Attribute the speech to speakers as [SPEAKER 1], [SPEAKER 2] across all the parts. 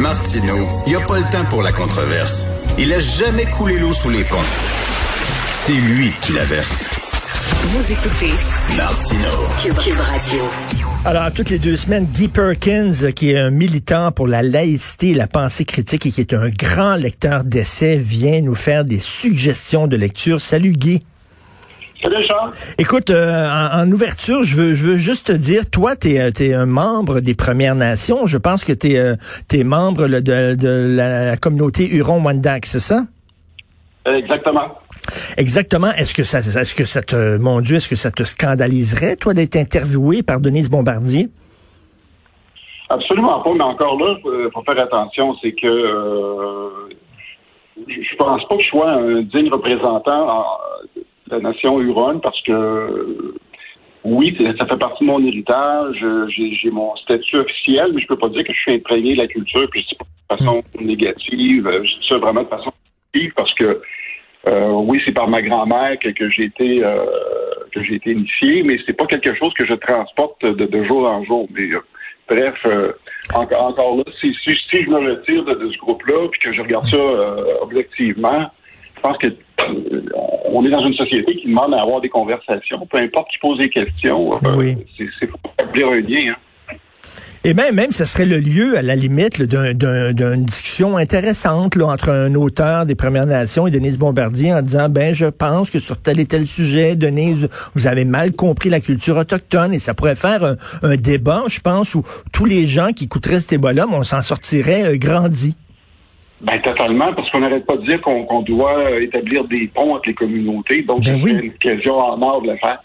[SPEAKER 1] Martineau, il n'y a pas le temps pour la controverse. Il a jamais coulé l'eau sous les ponts. C'est lui qui la verse.
[SPEAKER 2] Vous écoutez
[SPEAKER 1] Martineau.
[SPEAKER 2] Cube, Radio.
[SPEAKER 3] Alors, toutes les deux semaines, Guy Perkins, qui est un militant pour la laïcité et la pensée critique et qui est un grand lecteur d'essais, vient nous faire des suggestions de lecture. Salut Guy.
[SPEAKER 4] Salut Charles.
[SPEAKER 3] Écoute, euh, en, ouverture, je veux, je veux juste te dire, toi, tu es, un membre des Premières Nations. Je pense que tu es, membre de, de, la communauté Huron-Wendat, c'est ça?
[SPEAKER 4] Exactement.
[SPEAKER 3] Exactement. Est-ce que ça, est-ce que ça te, mon Dieu, est-ce que ça te scandaliserait, toi, d'être interviewé par Denise Bombardier?
[SPEAKER 4] Absolument pas, mais encore là, il faut faire attention, c'est que euh, je pense pas que je sois un digne représentant de la nation Huron parce que oui, ça fait partie de mon héritage, j'ai mon statut officiel, mais je peux pas dire que je suis imprégné de la culture, puis je dis pas de façon hmm. négative, je dis ça vraiment de façon positive parce que euh, oui, c'est par ma grand-mère que, j'ai été euh, que j'ai été initié, mais c'est pas quelque chose que je transporte de, jour en jour. Mais euh, bref, encore, encore là, si, si, si, je me retire de, ce groupe-là, puis que je regarde ça objectivement, je pense que on est dans une société qui demande à avoir des conversations, peu importe qui pose des questions.
[SPEAKER 3] oui.
[SPEAKER 4] C'est pour établir un lien. Hein.
[SPEAKER 3] Et même, même, ce serait le lieu, à la limite, d'une discussion intéressante là, entre un auteur des Premières Nations et Denise Bombardier en disant, ben, je pense que sur tel et tel sujet, Denise, vous avez mal compris la culture autochtone et ça pourrait faire un, débat, je pense, où tous les gens qui écouteraient ce débat-là, on s'en sortirait euh, grandi.
[SPEAKER 4] Ben, totalement, parce qu'on n'arrête pas de dire qu'on doit établir des ponts entre les communautés. Donc, ben c'est une question en ordre de le faire.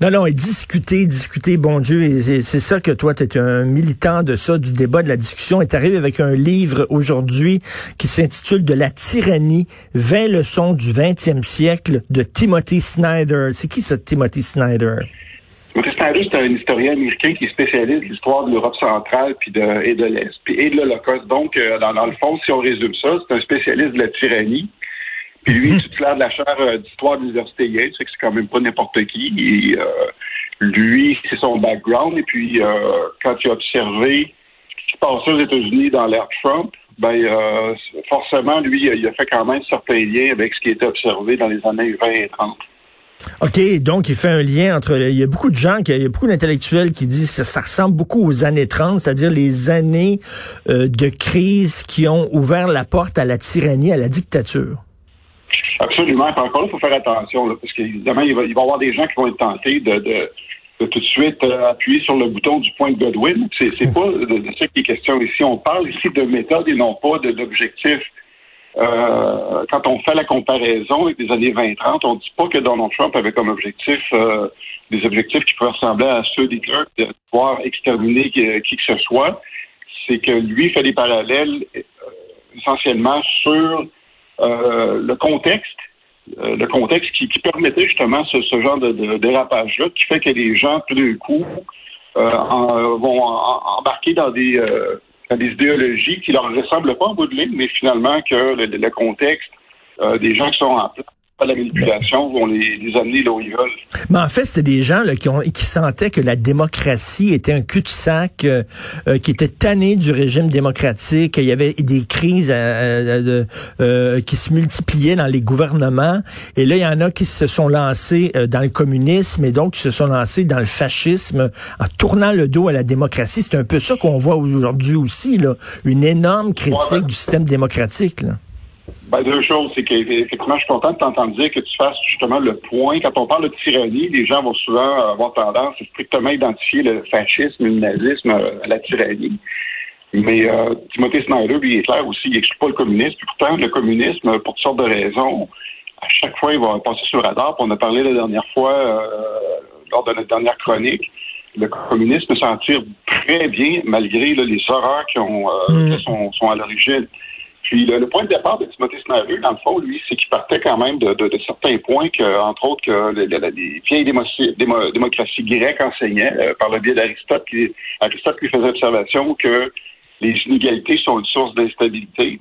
[SPEAKER 3] Non, non, et discuter, discuter, bon Dieu, et c'est ça que toi, tu es un militant de ça, du débat, de la discussion, et tu arrives avec un livre aujourd'hui qui s'intitule De la tyrannie, 20 leçons du 20e siècle de Timothy Snyder. C'est qui ce Timothy Snyder?
[SPEAKER 4] Snyder, c'est un historien américain qui est spécialiste de l'histoire de l'Europe centrale puis de, et de l'Est, puis et de l'Holocauste. Donc, euh, dans, dans le fond, si on résume ça, c'est un spécialiste de la tyrannie puis lui, titulaire de la chaire euh, d'histoire de l'Université Yale, c'est que c'est quand même pas n'importe qui. Et, euh, lui, c'est son background. Et puis, euh, quand il a observé ce qui se passait aux États-Unis dans l'ère Trump, ben forcément, lui, il a fait quand même certains liens avec ce qui était observé dans les années 20 et 30.
[SPEAKER 3] OK, donc il fait un lien entre... Il y a beaucoup de gens, il y a beaucoup d'intellectuels qui disent que ça ressemble beaucoup aux années 30, c'est-à-dire les années de crise qui ont ouvert la porte à la tyrannie, à la dictature.
[SPEAKER 4] Absolument. encore là, il faut faire attention, parce qu'évidemment, il va, il va y avoir des gens qui vont être tentés de, de, de tout de suite euh, appuyer sur le bouton du point de Godwin. C'est, c'est pas de, ça qui est question ici. On parle ici de méthode et non pas d'objectif. Euh, quand on fait la comparaison avec les années 20-30, on ne dit pas que Donald Trump avait comme objectif euh, des objectifs qui peuvent ressembler à ceux des Turcs de pouvoir exterminer qui, qui, que ce soit. C'est que lui fait des parallèles euh, essentiellement sur euh, le contexte, euh, le contexte qui, permettait justement ce, genre de, dérapage-là, qui fait que les gens, tout d'un coup, euh, vont embarquer dans des, des idéologies qui leur ressemblent pas en bout de ligne, mais finalement que le, contexte des gens qui sont en place la manipulation vont les, amener là où ils veulent.
[SPEAKER 3] Mais en fait, c'était des gens là, qui, ont, qui sentaient que la démocratie était un cul-de-sac, euh, euh, qui étaient tannés du régime démocratique, qu'il y avait des crises euh, qui se multipliaient dans les gouvernements. Et là, il y en a qui se sont lancés dans le communisme et donc qui se sont lancés dans le fascisme en tournant le dos à la démocratie. C'est un peu ça qu'on voit aujourd'hui aussi, là, une énorme critique du système démocratique. Là.
[SPEAKER 4] Ben, deux choses. C'est qu'effectivement, je suis content de t'entendre dire que tu fasses justement le point. Quand on parle de tyrannie, les gens vont souvent avoir tendance à strictement identifier le fascisme, le nazisme à la tyrannie. Mais euh, Timothée Snyder, lui, est clair aussi, il n'exclut pas le communisme. pourtant, le communisme, pour toutes sortes de raisons, à chaque fois, il va passer sur le radar. on a parlé la dernière fois, euh, lors de notre dernière chronique, le communisme s'en tire très bien, malgré les horreurs qui, ont, euh, mm. qui sont, sont à l'origine. Puis le, point de départ de Timothy Snyder, dans le fond, lui, c'est qu'il partait quand même de, certains points que, entre autres, que les, vieilles démocraties grecques enseignaient euh, par le biais d'Aristote, qui Aristote lui faisait observation que les inégalités sont une source d'instabilité.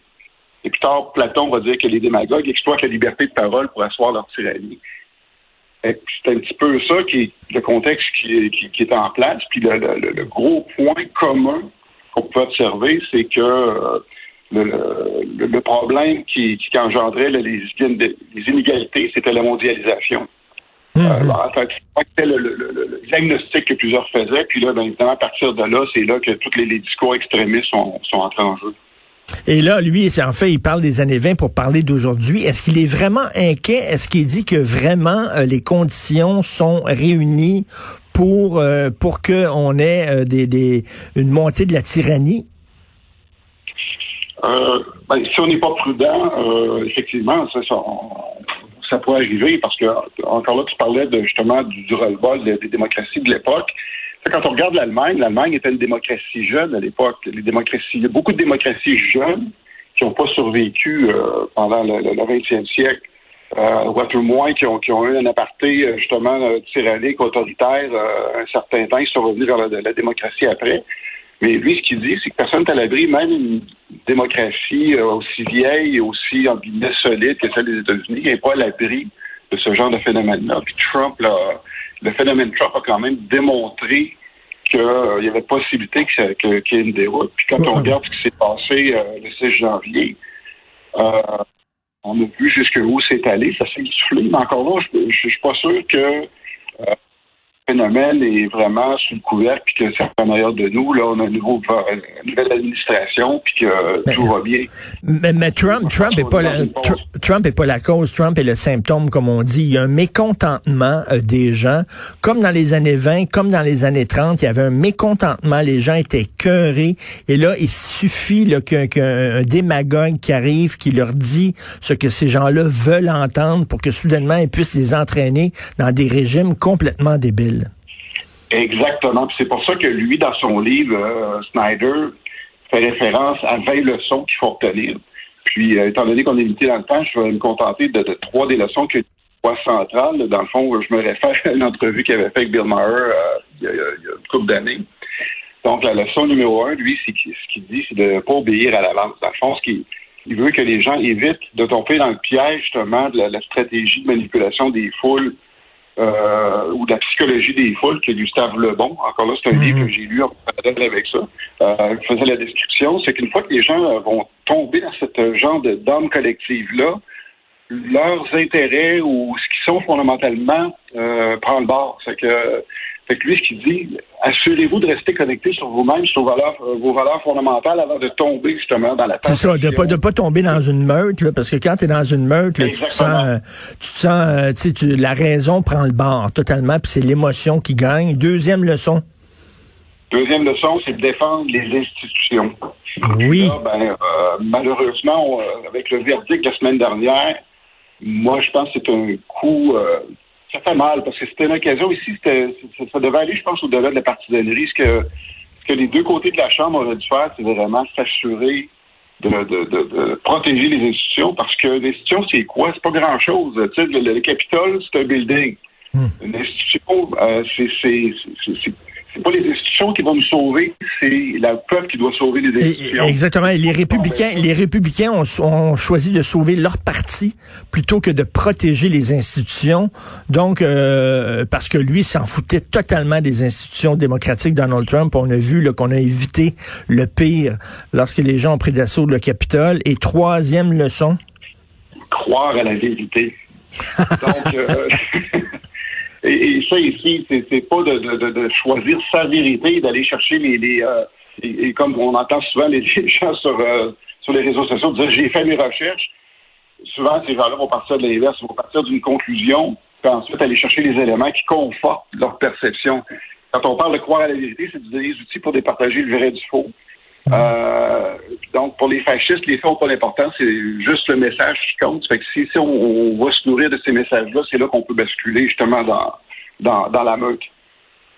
[SPEAKER 4] Et plus tard, Platon va dire que les démagogues exploitent la liberté de parole pour asseoir leur tyrannie. C'est un petit peu ça qui est le contexte qui, qui, est en place. Puis le, le gros point commun qu'on peut observer, c'est que euh, le, problème qui, qui engendrait les, les, inégalités, c'était la mondialisation. Mmh. C'était le, diagnostic que plusieurs faisaient. Puis là, bien évidemment, à partir de là, c'est là que tous les, discours extrémistes sont, sont entrés en jeu.
[SPEAKER 3] Et là, lui, en fait, il parle des années 20 pour parler d'aujourd'hui. Est-ce qu'il est vraiment inquiet? Est-ce qu'il dit que vraiment euh, les conditions sont réunies pour, euh, pour qu'on ait euh, des, des, une montée de la tyrannie?
[SPEAKER 4] Euh, ben, si on n'est pas prudent, euh, effectivement, ça, ça, ça, pourrait arriver parce que, encore là, tu parlais de, justement du, du bol des, démocraties de l'époque. Quand on regarde l'Allemagne, l'Allemagne était une démocratie jeune à l'époque. Les démocraties, il y a beaucoup de démocraties jeunes qui n'ont pas survécu euh, pendant le, le, 20e siècle. Euh, ou à tout moins qui ont, qui ont eu un aparté justement tyrannique, autoritaire un certain temps, ils sont revenus vers la, la démocratie après. Mais lui, ce qu'il dit, c'est que personne n'est à l'abri, même une démocratie euh, aussi vieille et aussi en guillemets solide que celle des États-Unis, n'est pas à l'abri de ce genre de phénomène-là. Puis Trump, là, le phénomène Trump a quand même démontré qu'il euh, y avait possibilité qu'il y ait une déroute. Puis quand on regarde ce qui s'est passé euh, le 6 janvier, on a vu jusqu'où c'est allé, ça s'est soufflé. Mais encore là, je ne suis pas sûr que phénomène est vraiment sous le couvercle, puis que en arrière de nous, là, on a une, nouvelle administration, puis que ben, tout va bien.
[SPEAKER 3] Mais, Trump, Trump est pas la, Trump est pas la cause, Trump est le symptôme, comme on dit. Il y a un mécontentement euh, des gens, comme dans les années 20, comme dans les années 30, il y avait un mécontentement, les gens étaient cœurés, et là, il suffit qu'un démagogue qui arrive, qui leur dit ce que ces gens-là veulent entendre pour que soudainement ils puissent les entraîner dans des régimes complètement débiles.
[SPEAKER 4] Exactement. C'est pour ça que lui, dans son livre, euh, Snyder fait référence à 20 leçons qu'il faut retenir. Puis, euh, étant donné qu'on est limité dans le temps, je vais me contenter de, trois des leçons que trois centrales. Dans le fond, je me réfère à une entrevue qu'il avait fait avec Bill Maher euh, il, y a, une couple d'années. Donc, la leçon numéro un, lui, c'est ce qu'il dit, c'est de ne pas obéir à l'avance. Dans le fond, ce il veut que les gens évitent de tomber dans le piège, justement, de la stratégie de manipulation des foules euh, ou de la psychologie des foules que Gustave Lebon, encore là, c'est un livre mhm. que j'ai lu en parallèle avec ça, euh, faisait la description, c'est qu'une fois que les gens euh, vont tomber dans ce genre de d'âme collective-là, leurs intérêts ou ce qu'ils sont fondamentalement euh, prend le bord. C'est que fait que lui, ce qu'il dit, assurez-vous de rester connecté sur vous-même, sur vos valeurs, euh, vos valeurs fondamentales avant de tomber justement dans la
[SPEAKER 3] C'est ça, de pas de pas tomber dans une meute, là, parce que quand tu es dans une meute, tu te sens, euh, tu sens, euh, tu la raison prend le bord totalement, puis c'est l'émotion qui gagne. Deuxième leçon.
[SPEAKER 4] Deuxième leçon, c'est de défendre les institutions.
[SPEAKER 3] Oui.
[SPEAKER 4] ben, malheureusement, avec le verdict de la semaine dernière, moi, je pense que c'est un coup ça fait mal parce que c'était une occasion ici, ça devait aller, je pense, au-delà de la partisanerie. Ce que, ce que les deux côtés de la Chambre auraient dû faire, c'est vraiment s'assurer de, de, de, protéger les institutions parce que l'institution, c'est quoi? C'est pas grand-chose. Tu sais, le, Capitole, c'est un building. Hmm. Une institution, euh, c'est c'est pas les institutions qui vont nous sauver, c'est le peuple qui doit sauver les institutions.
[SPEAKER 3] exactement. les républicains, les républicains ont, choisi de sauver leur parti plutôt que de protéger les institutions. Donc, euh, parce que lui s'en foutait totalement des institutions démocratiques. Donald Trump, on a vu qu'on a évité le pire lorsque les gens ont pris d'assaut le Capitole. Et troisième leçon.
[SPEAKER 4] Croire à la vérité. Donc, euh, Et, ça ici, c'est pas de, choisir sa vérité, d'aller chercher les, euh, et, comme on entend souvent les, gens sur euh, sur les réseaux sociaux dire j'ai fait mes recherches. Souvent, ces gens-là vont partir de l'inverse, vont partir d'une conclusion, puis ensuite aller chercher les éléments qui confortent leur perception. Quand on parle de croire à la vérité, c'est des outils pour départager le vrai du faux. Euh, donc, pour les fascistes, les faits n'ont pas d'importance, c'est juste le message qui compte. Fait que si, si on, va se nourrir de ces messages-là, c'est là, qu'on peut basculer justement dans, dans, dans la meute.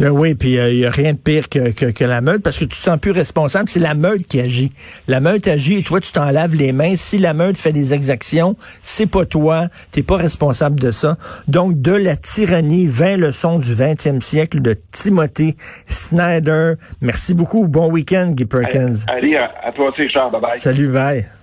[SPEAKER 3] Ben oui, puis il euh, n'y a rien de pire que, que, que, la meute parce que tu te sens plus responsable. C'est la meute qui agit. La meute agit et toi, tu t'en laves les mains. Si la meute fait des exactions, c'est pas toi. T'es pas responsable de ça. Donc, de la tyrannie, 20 leçons du 20e siècle de Timothée Snyder. Merci beaucoup. Bon week-end, Guy Perkins.
[SPEAKER 4] Allez, à, toi aussi, Charles. Bye bye.
[SPEAKER 3] Salut, bye.